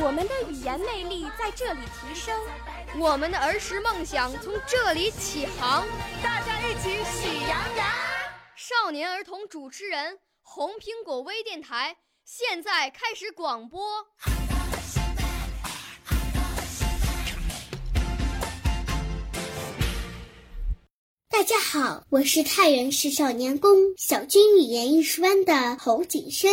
我们的语言魅力在这里提升，我们的儿时梦想从这里起航。大家一起喜羊羊。少年儿童主持人，红苹果微电台现在开始广播。大家好，我是太原市少年宫小军语言艺术班的侯景深。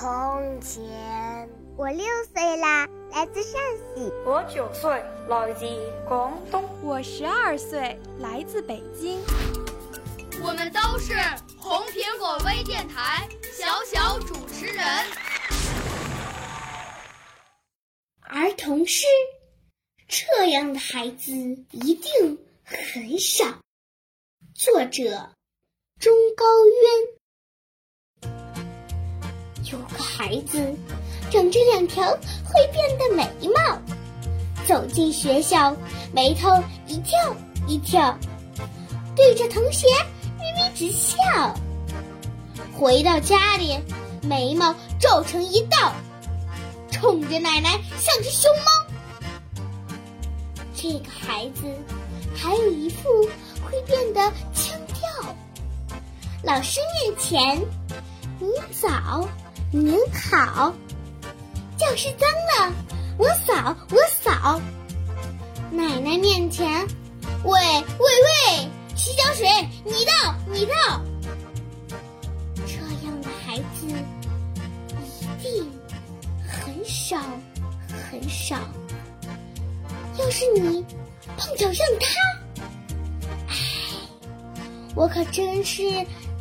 从前。我六岁啦，来自陕西。我九岁，来自广东。我十二岁，来自北京。我们都是红苹果微电台小小主持人。儿童诗，这样的孩子一定很少。作者：钟高渊。有个孩子。长着两条会变的眉毛，走进学校，眉头一跳一跳，对着同学咪咪直笑。回到家里，眉毛皱成一道，冲着奶奶像只熊猫。这个孩子还有一副会变的腔调，老师面前，你早，您好。教室脏了，我扫我扫。奶奶面前，喂喂喂，洗脚水你倒你倒。这样的孩子一定很少很少。要是你碰巧像他，唉，我可真是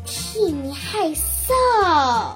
替你害臊。